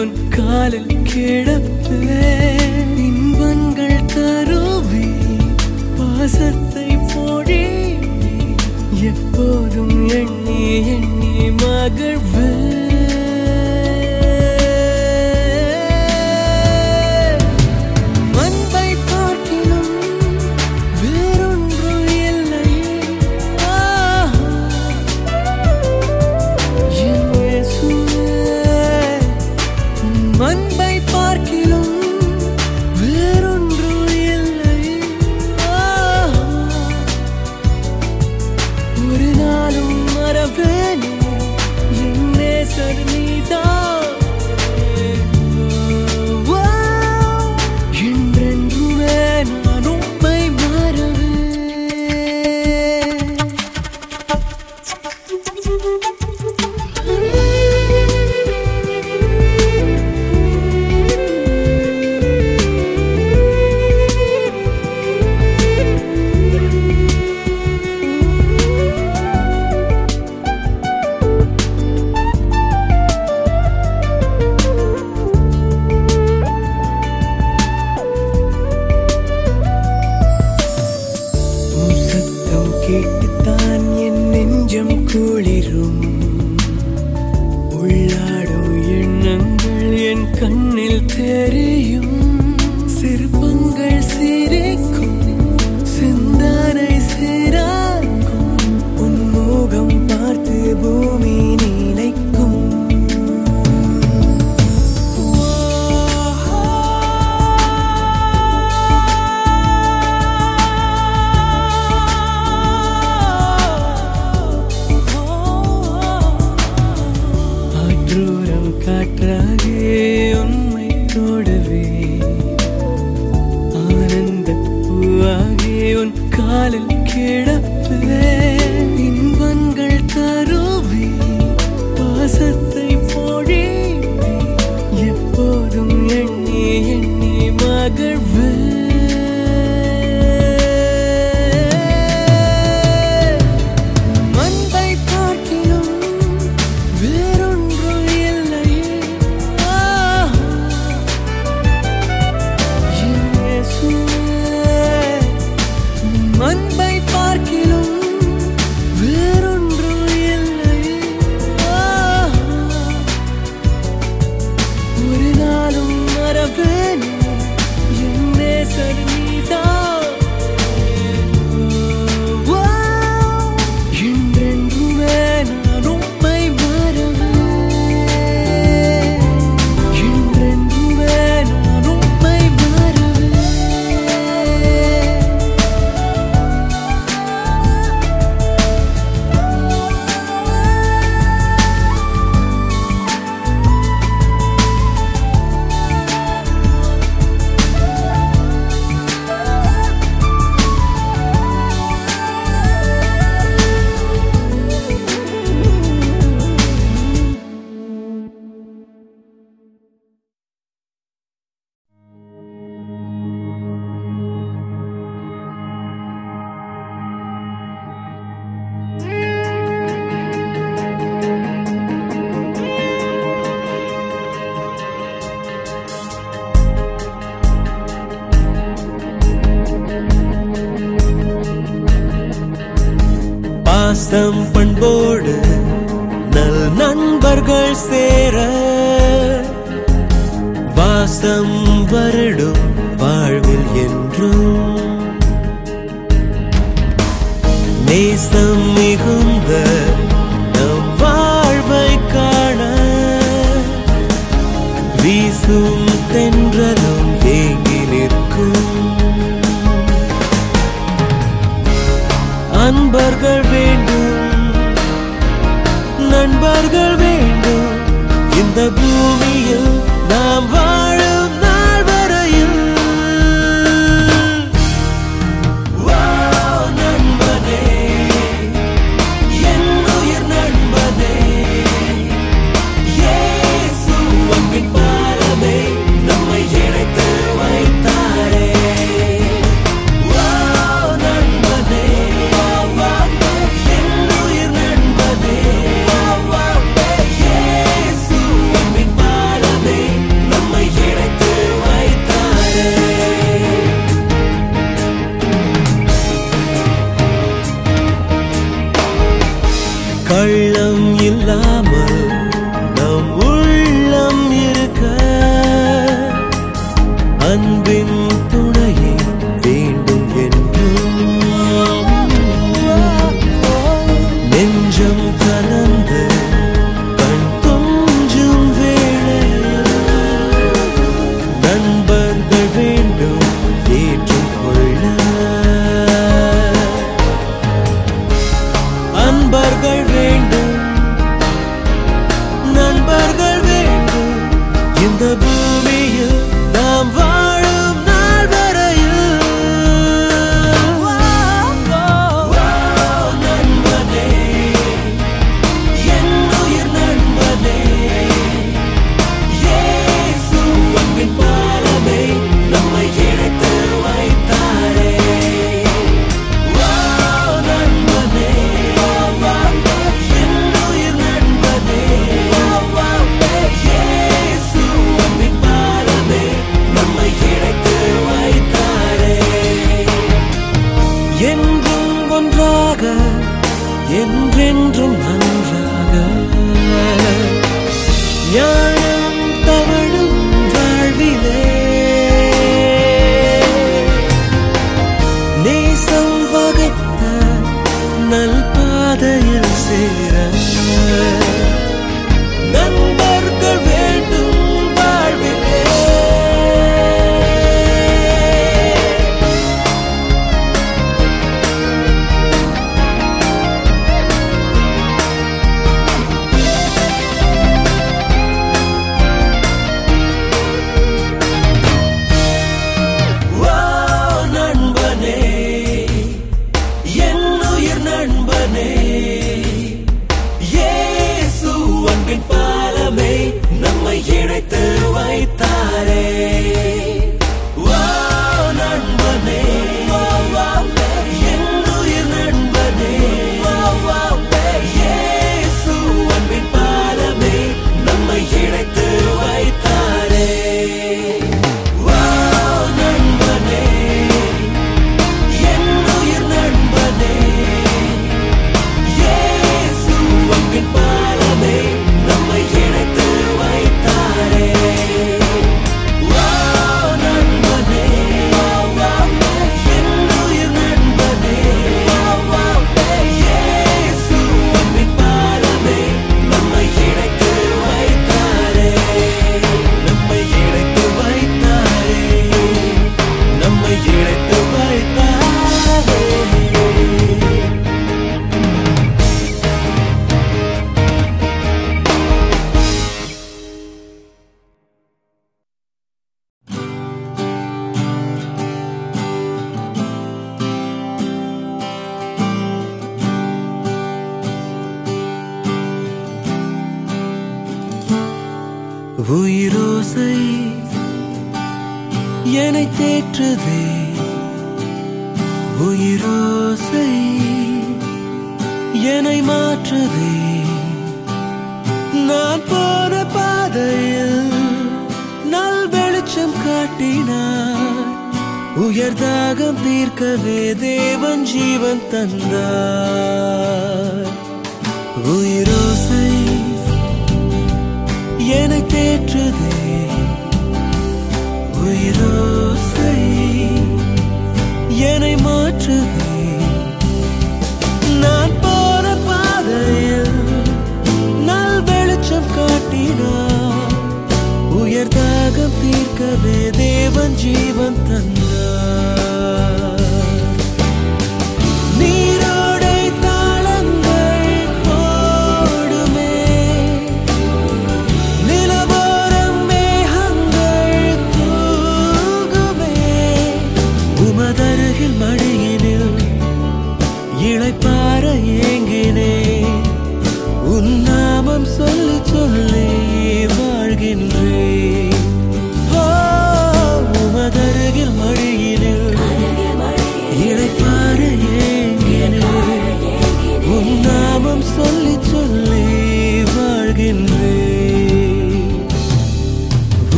உன் காலில் கிடப்பே. இன்பங்கள் தருவே. பாசத்தை போடே. எப்போதும் எண்ணி எண்ணி மகிழ்வே.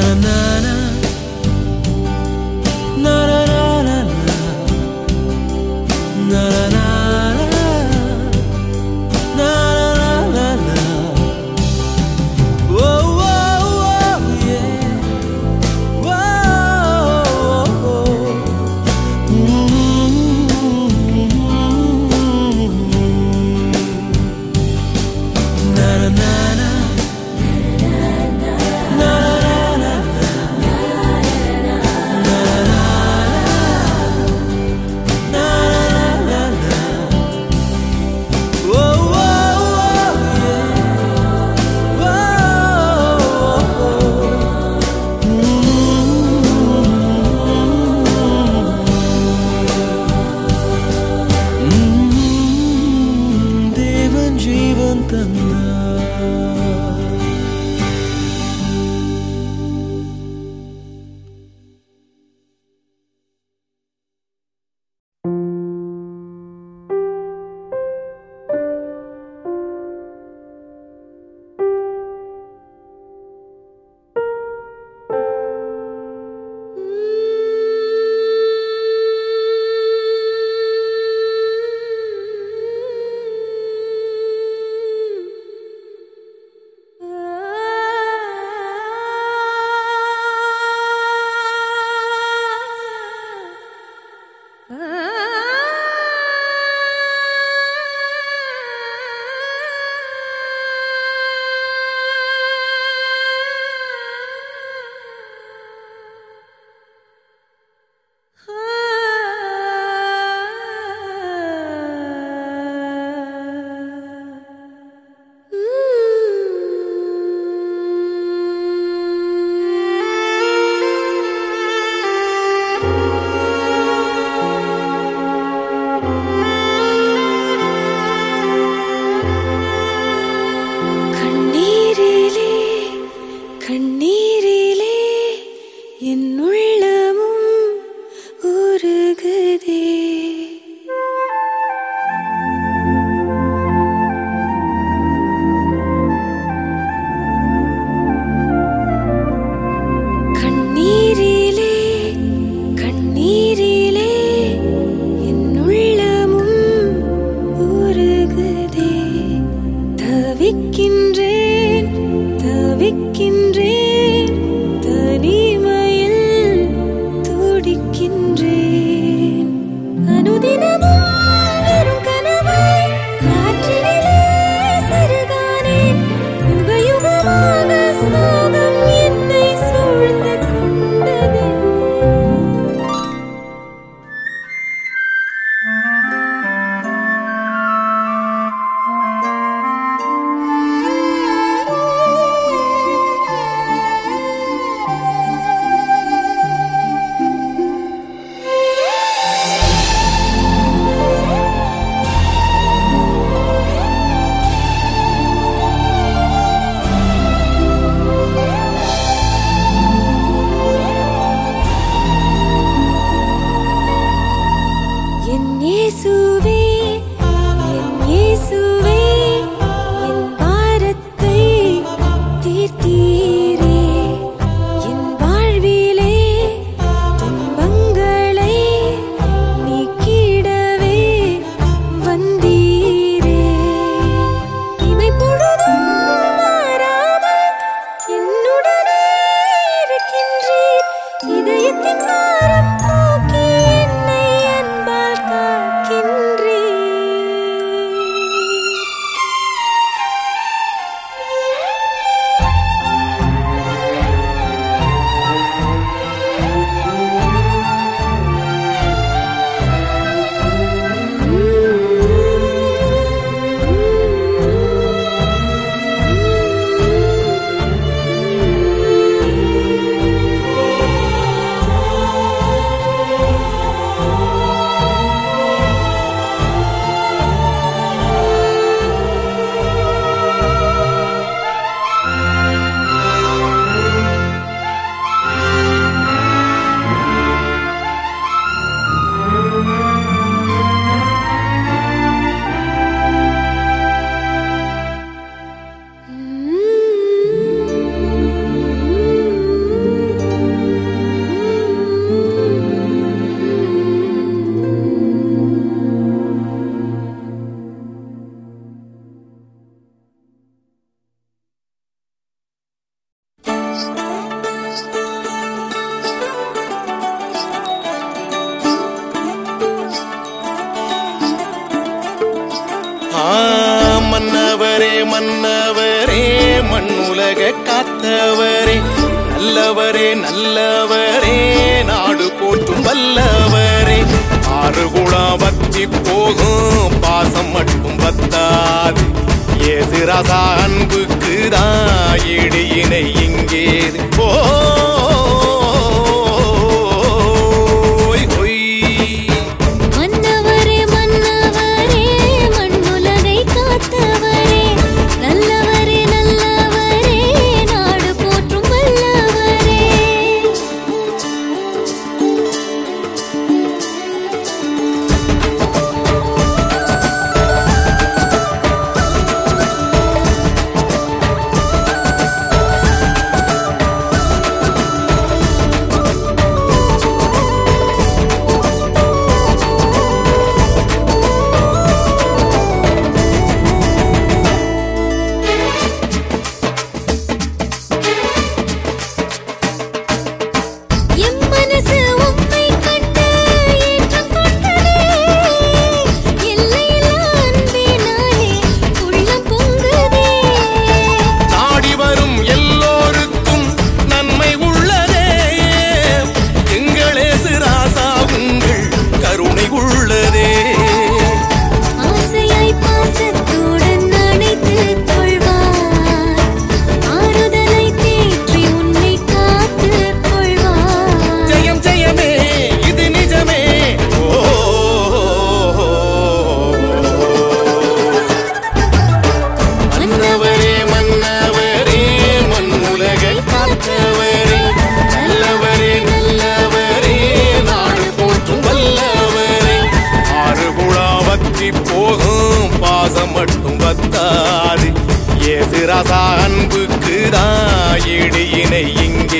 na na na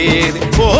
dele. Oh,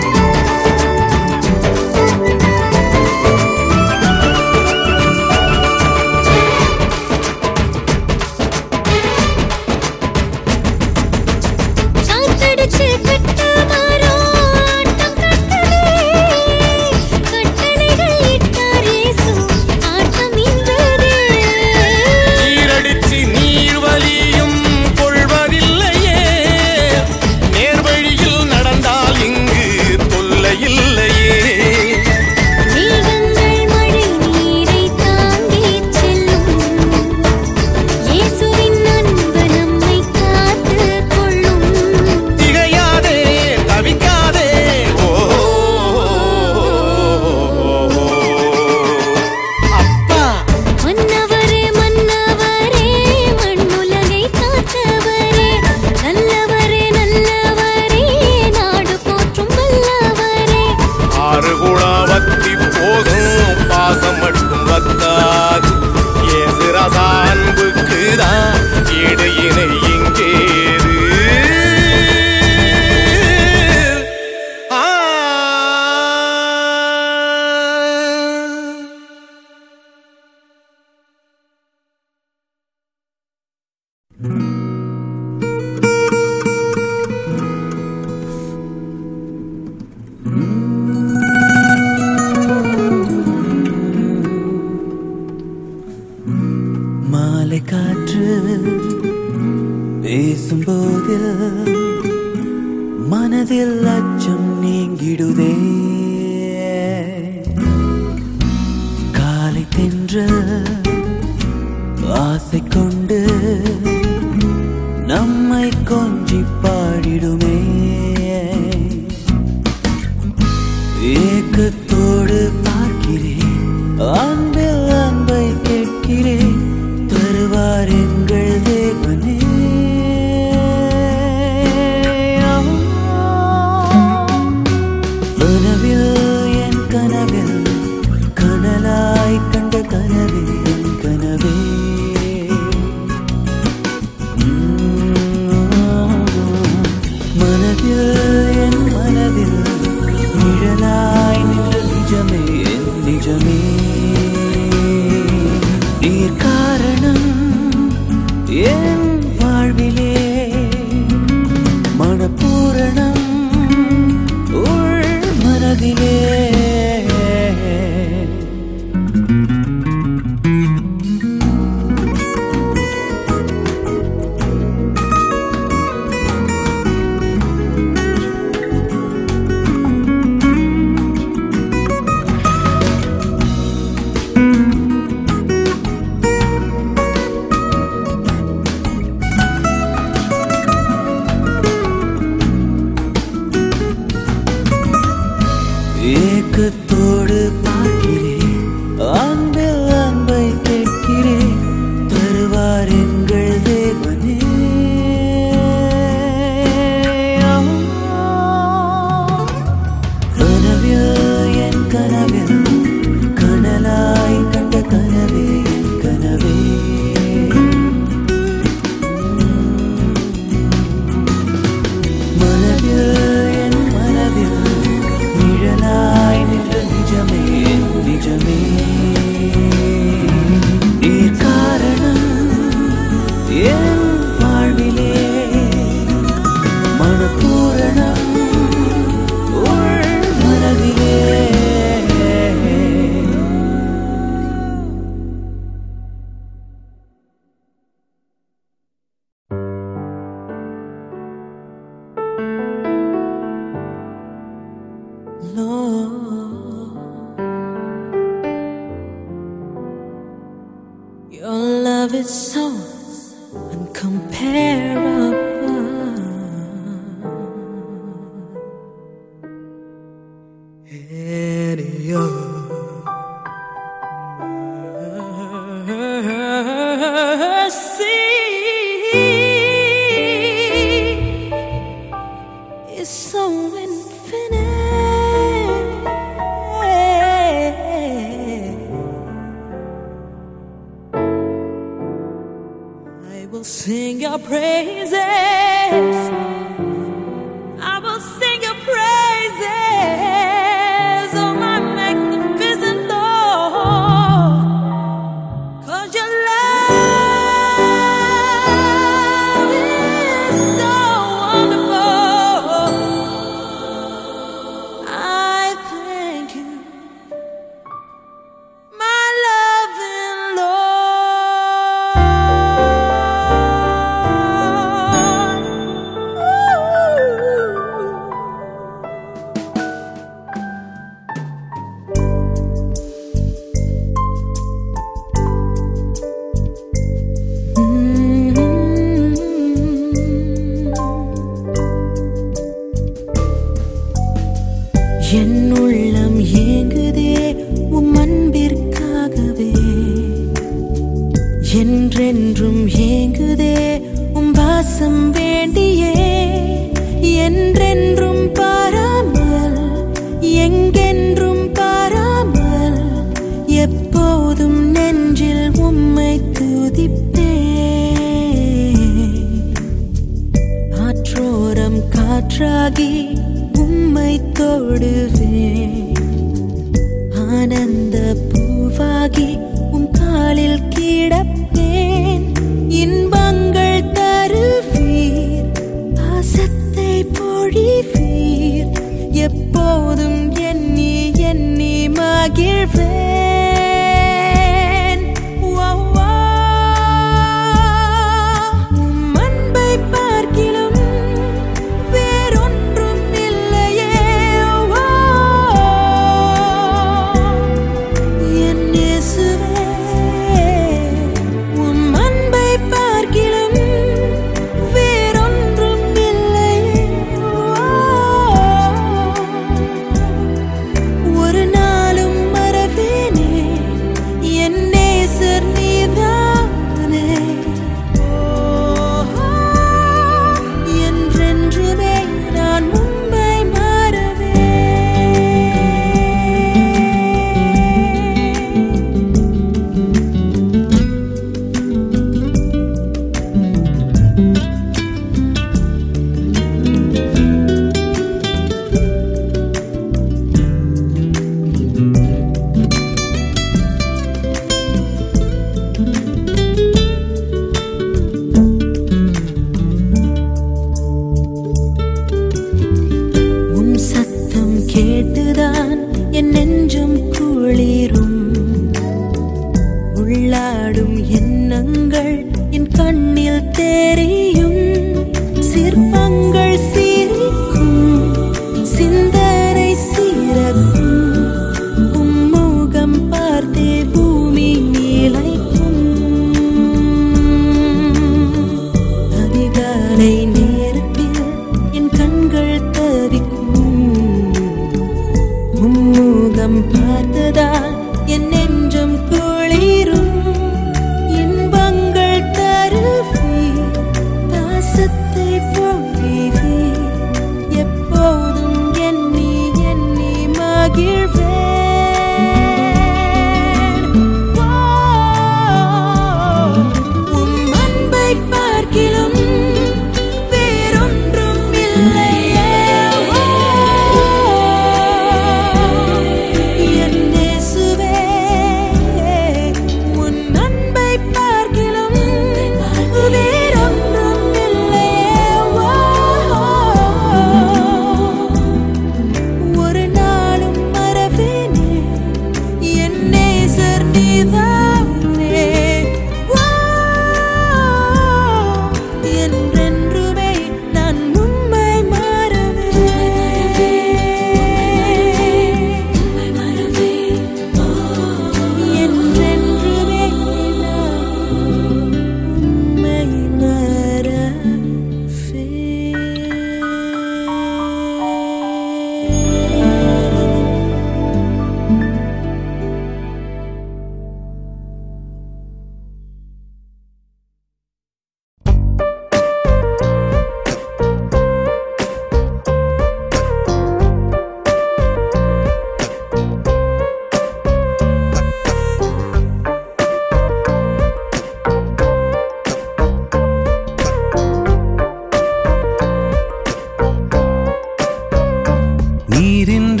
நீரின்றி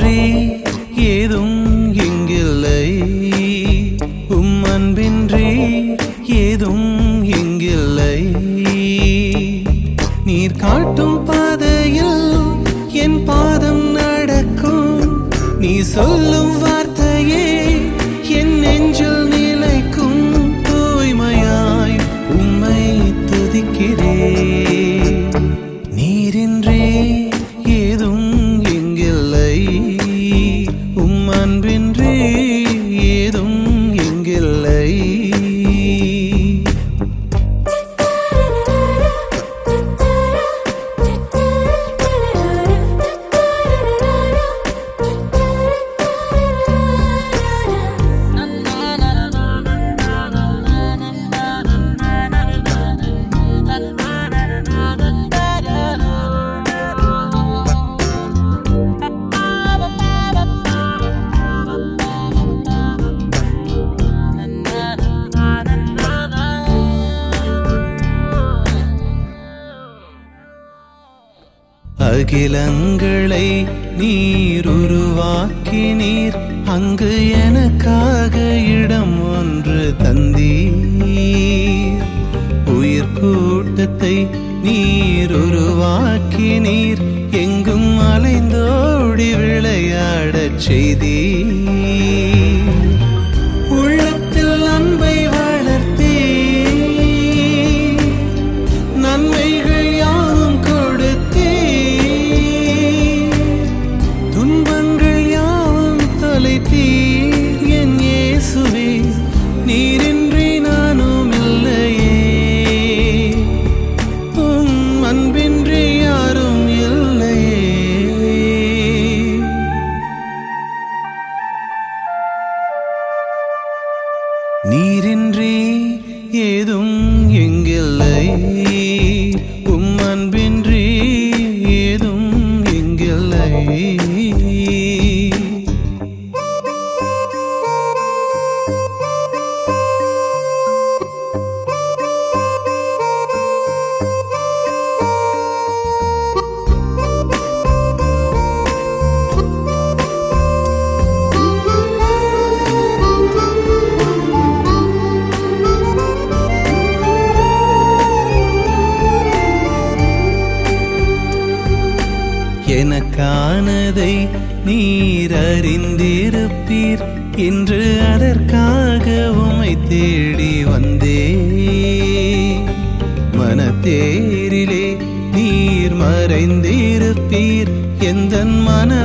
விளையாடச்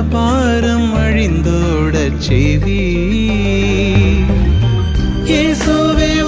பாரம் அழிந்தோடச் செய்வீர். இயேசுவே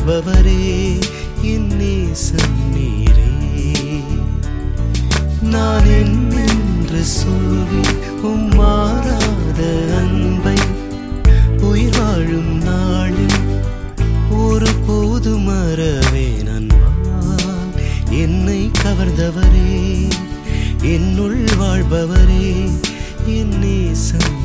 ஆள்பவரே என் நேசம் நீரே. நான் என்னென்று சொல்வேன் உம்மாறாத அன்பை. உயிர் வாழும் நாளில் ஒரு போது மறவே நன்பால் என்னை கவர்ந்தவரே என்னுள் வாழ்பவரே என் நேசம்